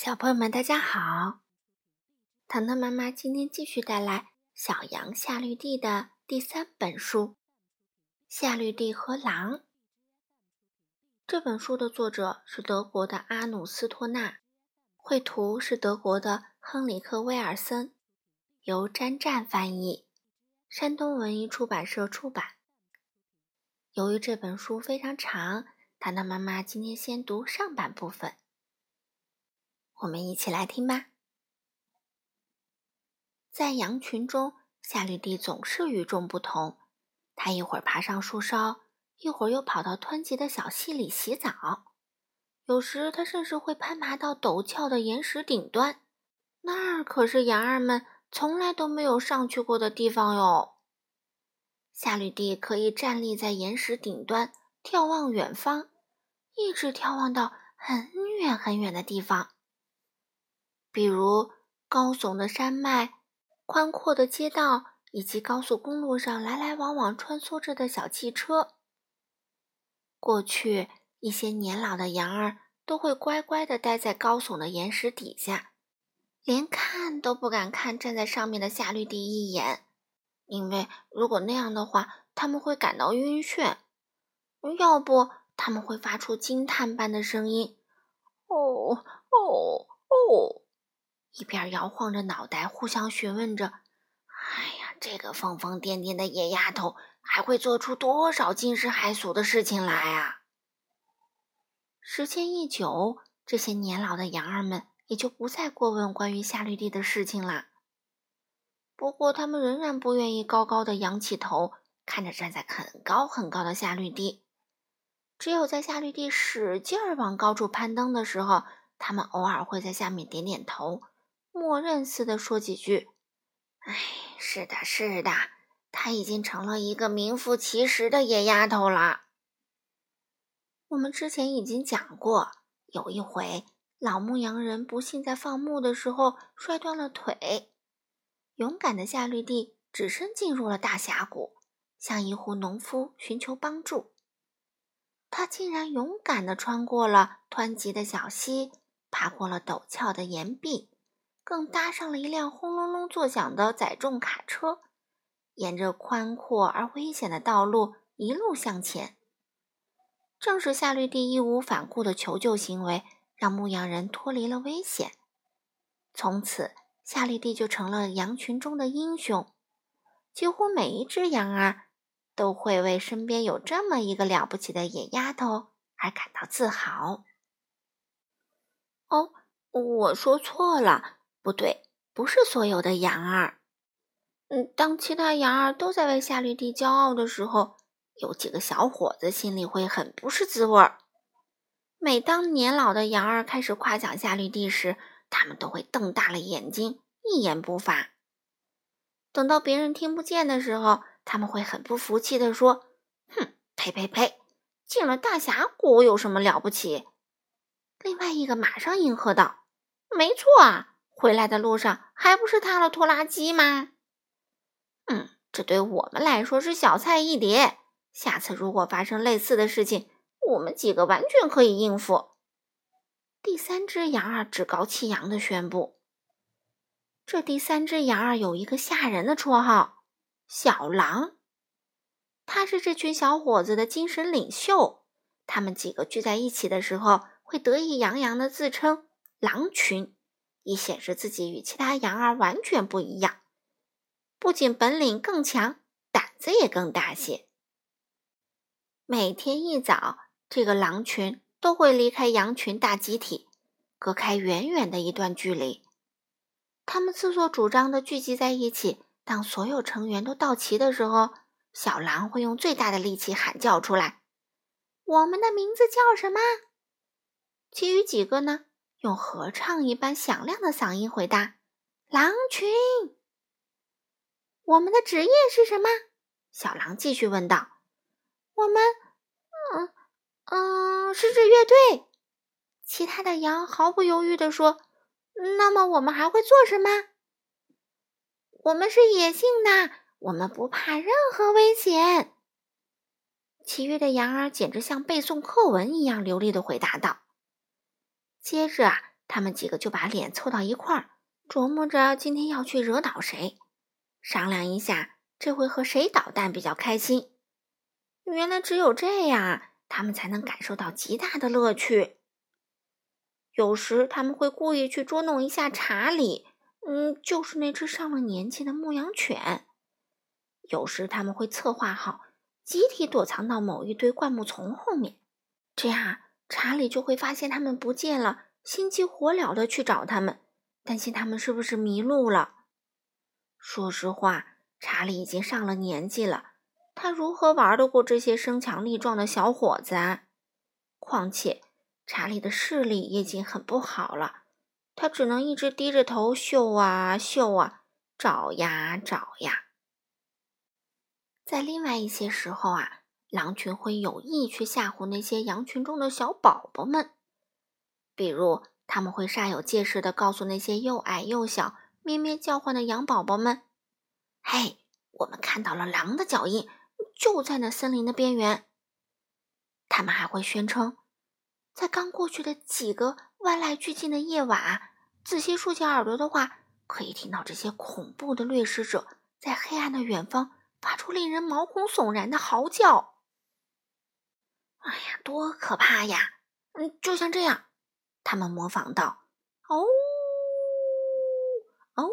小朋友们，大家好！糖糖妈妈今天继续带来《小羊夏绿蒂》的第三本书《夏绿蒂和狼》。这本书的作者是德国的阿努斯托纳，绘图是德国的亨里克威尔森，由詹湛翻译，山东文艺出版社出版。由于这本书非常长，糖糖妈妈今天先读上半部分。我们一起来听吧。在羊群中，夏绿蒂总是与众不同。它一会儿爬上树梢，一会儿又跑到湍急的小溪里洗澡。有时，它甚至会攀爬到陡峭的岩石顶端，那儿可是羊儿们从来都没有上去过的地方哟。夏绿蒂可以站立在岩石顶端，眺望远方，一直眺望到很远很远的地方。比如高耸的山脉、宽阔的街道，以及高速公路上来来往往穿梭着的小汽车。过去，一些年老的羊儿都会乖乖地待在高耸的岩石底下，连看都不敢看站在上面的夏绿蒂一眼，因为如果那样的话，他们会感到晕眩；要不，他们会发出惊叹般的声音：“哦哦哦！”一边摇晃着脑袋，互相询问着：“哎呀，这个疯疯癫癫的野丫头还会做出多少惊世骇俗的事情来啊！”时间一久，这些年老的羊儿们也就不再过问关于夏绿蒂的事情了。不过，他们仍然不愿意高高的仰起头看着站在很高很高的夏绿蒂。只有在夏绿蒂使劲儿往高处攀登的时候，他们偶尔会在下面点点头。默认似的说几句：“哎，是的，是的，她已经成了一个名副其实的野丫头了。”我们之前已经讲过，有一回老牧羊人不幸在放牧的时候摔断了腿，勇敢的夏绿蒂只身进入了大峡谷，向一户农夫寻求帮助。他竟然勇敢地穿过了湍急的小溪，爬过了陡峭的岩壁。更搭上了一辆轰隆隆作响的载重卡车，沿着宽阔而危险的道路一路向前。正是夏绿蒂义无反顾的求救行为，让牧羊人脱离了危险。从此，夏绿蒂就成了羊群中的英雄。几乎每一只羊儿都会为身边有这么一个了不起的野丫头而感到自豪。哦，我说错了。不对，不是所有的羊儿。嗯，当其他羊儿都在为夏绿蒂骄傲的时候，有几个小伙子心里会很不是滋味儿。每当年老的羊儿开始夸奖夏绿蒂时，他们都会瞪大了眼睛，一言不发。等到别人听不见的时候，他们会很不服气地说：“哼，呸呸呸！进了大峡谷有什么了不起？”另外一个马上应和道：“没错啊。”回来的路上还不是踏了拖拉机吗？嗯，这对我们来说是小菜一碟。下次如果发生类似的事情，我们几个完全可以应付。第三只羊儿趾高气扬地宣布：“这第三只羊儿有一个吓人的绰号——小狼。他是这群小伙子的精神领袖。他们几个聚在一起的时候，会得意洋洋地自称‘狼群’。”以显示自己与其他羊儿完全不一样，不仅本领更强，胆子也更大些。每天一早，这个狼群都会离开羊群大集体，隔开远远的一段距离。他们自作主张地聚集在一起。当所有成员都到齐的时候，小狼会用最大的力气喊叫出来：“我们的名字叫什么？”其余几个呢？用合唱一般响亮的嗓音回答：“狼群。”我们的职业是什么？小狼继续问道。“我们，嗯嗯，是支乐队。”其他的羊毫不犹豫地说。“那么我们还会做什么？”“我们是野性的，我们不怕任何危险。”其余的羊儿简直像背诵课文一样流利的回答道。接着啊，他们几个就把脸凑到一块儿，琢磨着今天要去惹恼谁，商量一下这回和谁捣蛋比较开心。原来只有这样，他们才能感受到极大的乐趣。有时他们会故意去捉弄一下查理，嗯，就是那只上了年纪的牧羊犬。有时他们会策划好，集体躲藏到某一堆灌木丛后面，这样查理就会发现他们不见了。心急火燎的去找他们，担心他们是不是迷路了。说实话，查理已经上了年纪了，他如何玩得过这些身强力壮的小伙子啊？况且，查理的视力已经很不好了，他只能一直低着头嗅啊嗅啊，找呀找呀。在另外一些时候啊，狼群会有意去吓唬那些羊群中的小宝宝们。比如，他们会煞有介事地告诉那些又矮又小、咩咩叫唤的羊宝宝们：“嘿，我们看到了狼的脚印，就在那森林的边缘。”他们还会宣称，在刚过去的几个万籁俱静的夜晚，仔细竖起耳朵的话，可以听到这些恐怖的掠食者在黑暗的远方发出令人毛骨悚然的嚎叫。哎呀，多可怕呀！嗯，就像这样。他们模仿道：“哦，哦！”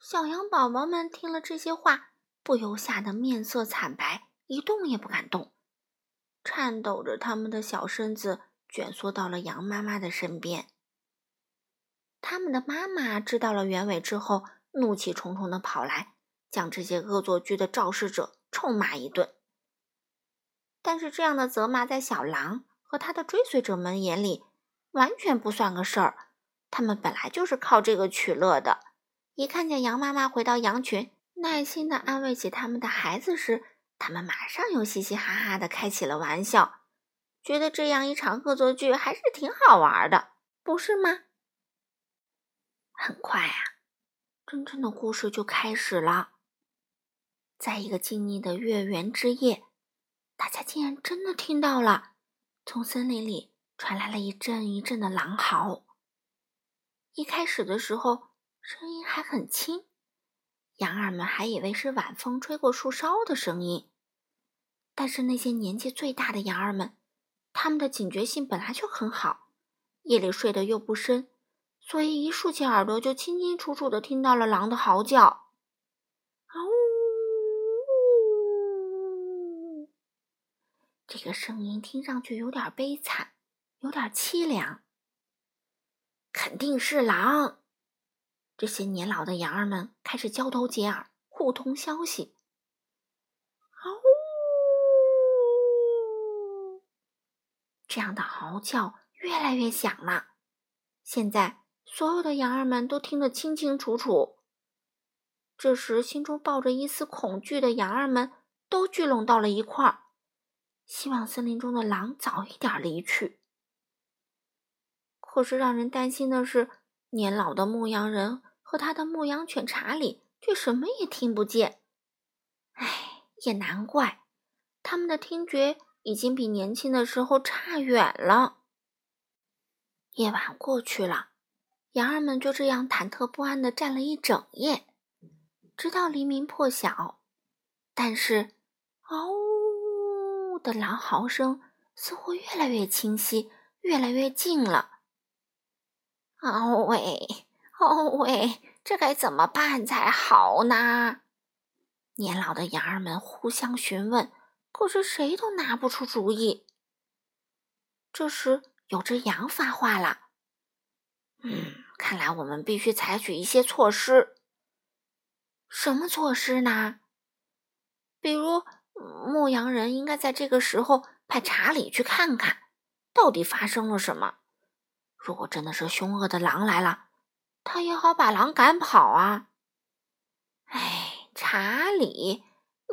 小羊宝宝们听了这些话，不由吓得面色惨白，一动也不敢动，颤抖着他们的小身子卷缩到了羊妈妈的身边。他们的妈妈知道了原委之后，怒气冲冲的跑来，将这些恶作剧的肇事者臭骂一顿。但是这样的责骂在小狼。和他的追随者们眼里，完全不算个事儿。他们本来就是靠这个取乐的。一看见羊妈妈回到羊群，耐心的安慰起他们的孩子时，他们马上又嘻嘻哈哈的开起了玩笑，觉得这样一场恶作剧还是挺好玩的，不是吗？很快啊，真正的故事就开始了。在一个静谧的月圆之夜，大家竟然真的听到了。从森林里传来了一阵一阵的狼嚎。一开始的时候，声音还很轻，羊儿们还以为是晚风吹过树梢的声音。但是那些年纪最大的羊儿们，他们的警觉性本来就很好，夜里睡得又不深，所以一竖起耳朵就清清楚楚的听到了狼的嚎叫。这个声音听上去有点悲惨，有点凄凉。肯定是狼！这些年老的羊儿们开始交头接耳，互通消息。嗷呜！这样的嚎叫越来越响了。现在，所有的羊儿们都听得清清楚楚。这时，心中抱着一丝恐惧的羊儿们都聚拢到了一块儿。希望森林中的狼早一点离去。可是让人担心的是，年老的牧羊人和他的牧羊犬查理却什么也听不见。唉，也难怪，他们的听觉已经比年轻的时候差远了。夜晚过去了，羊儿们就这样忐忑不安的站了一整夜，直到黎明破晓。但是，嗷！的狼嚎声似乎越来越清晰，越来越近了。哦喂，哦喂，这该怎么办才好呢？年老的羊儿们互相询问，可是谁都拿不出主意。这时，有只羊发话了：“嗯，看来我们必须采取一些措施。什么措施呢？比如……”牧羊人应该在这个时候派查理去看看，到底发生了什么。如果真的是凶恶的狼来了，他也好把狼赶跑啊。哎，查理，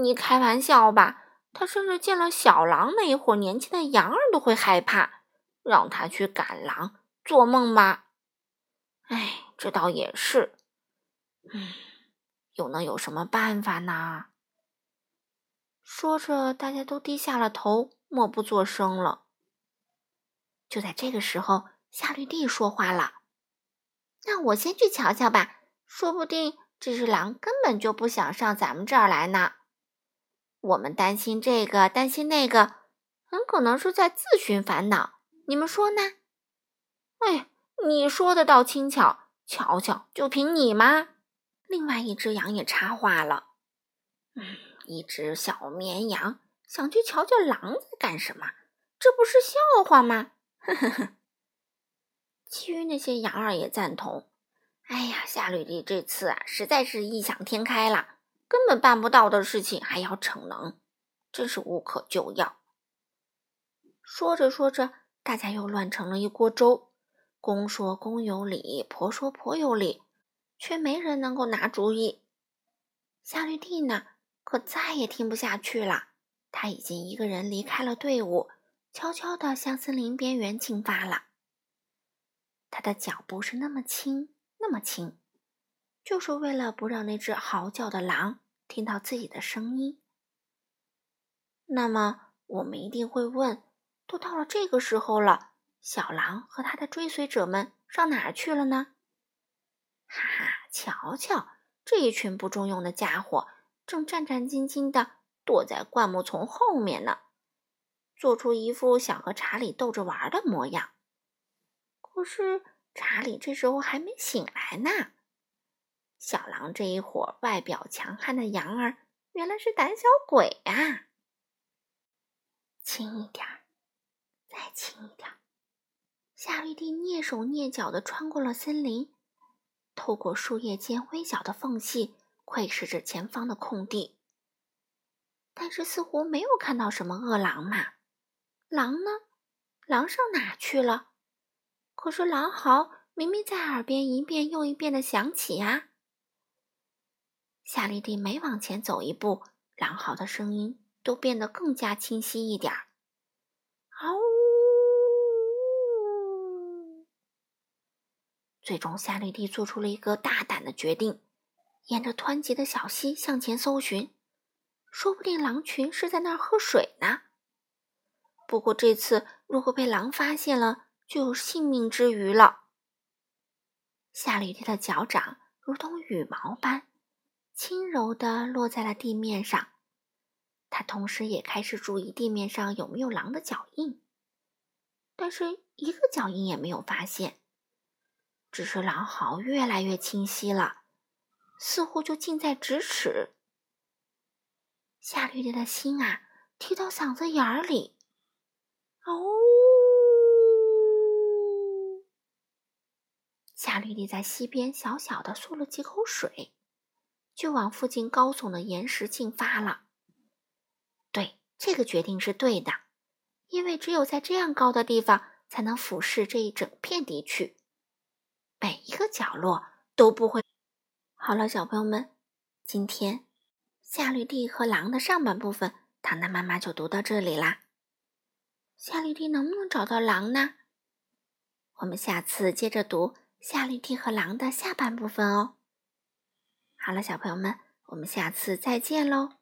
你开玩笑吧？他甚至见了小狼那一伙年轻的羊儿都会害怕，让他去赶狼，做梦吧！哎，这倒也是。嗯，又能有什么办法呢？说着，大家都低下了头，默不作声了。就在这个时候，夏绿蒂说话了：“那我先去瞧瞧吧，说不定这只狼根本就不想上咱们这儿来呢。我们担心这个，担心那个，很可能是在自寻烦恼。你们说呢？”“哎，你说的倒轻巧，瞧瞧，就凭你吗？”另外一只羊也插话了：“嗯，一只小绵羊想去瞧瞧狼在干什么，这不是笑话吗？”呵呵呵。其余那些羊儿也赞同：“哎呀，夏绿蒂这次啊，实在是异想天开了，根本办不到的事情还要逞能，真是无可救药。”说着说着，大家又乱成了一锅粥，公说公有理，婆说婆有理。却没人能够拿主意。夏绿蒂呢，可再也听不下去了。他已经一个人离开了队伍，悄悄地向森林边缘进发了。他的脚步是那么轻，那么轻，就是为了不让那只嚎叫的狼听到自己的声音。那么，我们一定会问：都到了这个时候了，小狼和他的追随者们上哪儿去了呢？哈哈，瞧瞧，这一群不中用的家伙，正战战兢兢地躲在灌木丛后面呢，做出一副想和查理逗着玩的模样。可是查理这时候还没醒来呢。小狼这一伙外表强悍的羊儿，原来是胆小鬼啊！轻一点，再轻一点。夏绿蒂蹑手蹑脚地穿过了森林。透过树叶间微小的缝隙，窥视着前方的空地，但是似乎没有看到什么饿狼嘛。狼呢？狼上哪去了？可是狼嚎明明在耳边一遍又一遍的响起呀。夏绿蒂每往前走一步，狼嚎的声音都变得更加清晰一点儿。最终，夏绿蒂做出了一个大胆的决定，沿着湍急的小溪向前搜寻，说不定狼群是在那儿喝水呢。不过这次如果被狼发现了，就有性命之虞了。夏绿蒂的脚掌如同羽毛般轻柔地落在了地面上，她同时也开始注意地面上有没有狼的脚印，但是一个脚印也没有发现。只是狼嚎越来越清晰了，似乎就近在咫尺。夏绿蒂的心啊，提到嗓子眼儿里。哦！夏绿蒂在溪边小小的漱了几口水，就往附近高耸的岩石进发了。对，这个决定是对的，因为只有在这样高的地方，才能俯视这一整片地区。每一个角落都不会。好了，小朋友们，今天夏绿蒂和狼的上半部分，糖糖妈妈就读到这里啦。夏绿蒂能不能找到狼呢？我们下次接着读夏绿蒂和狼的下半部分哦。好了，小朋友们，我们下次再见喽。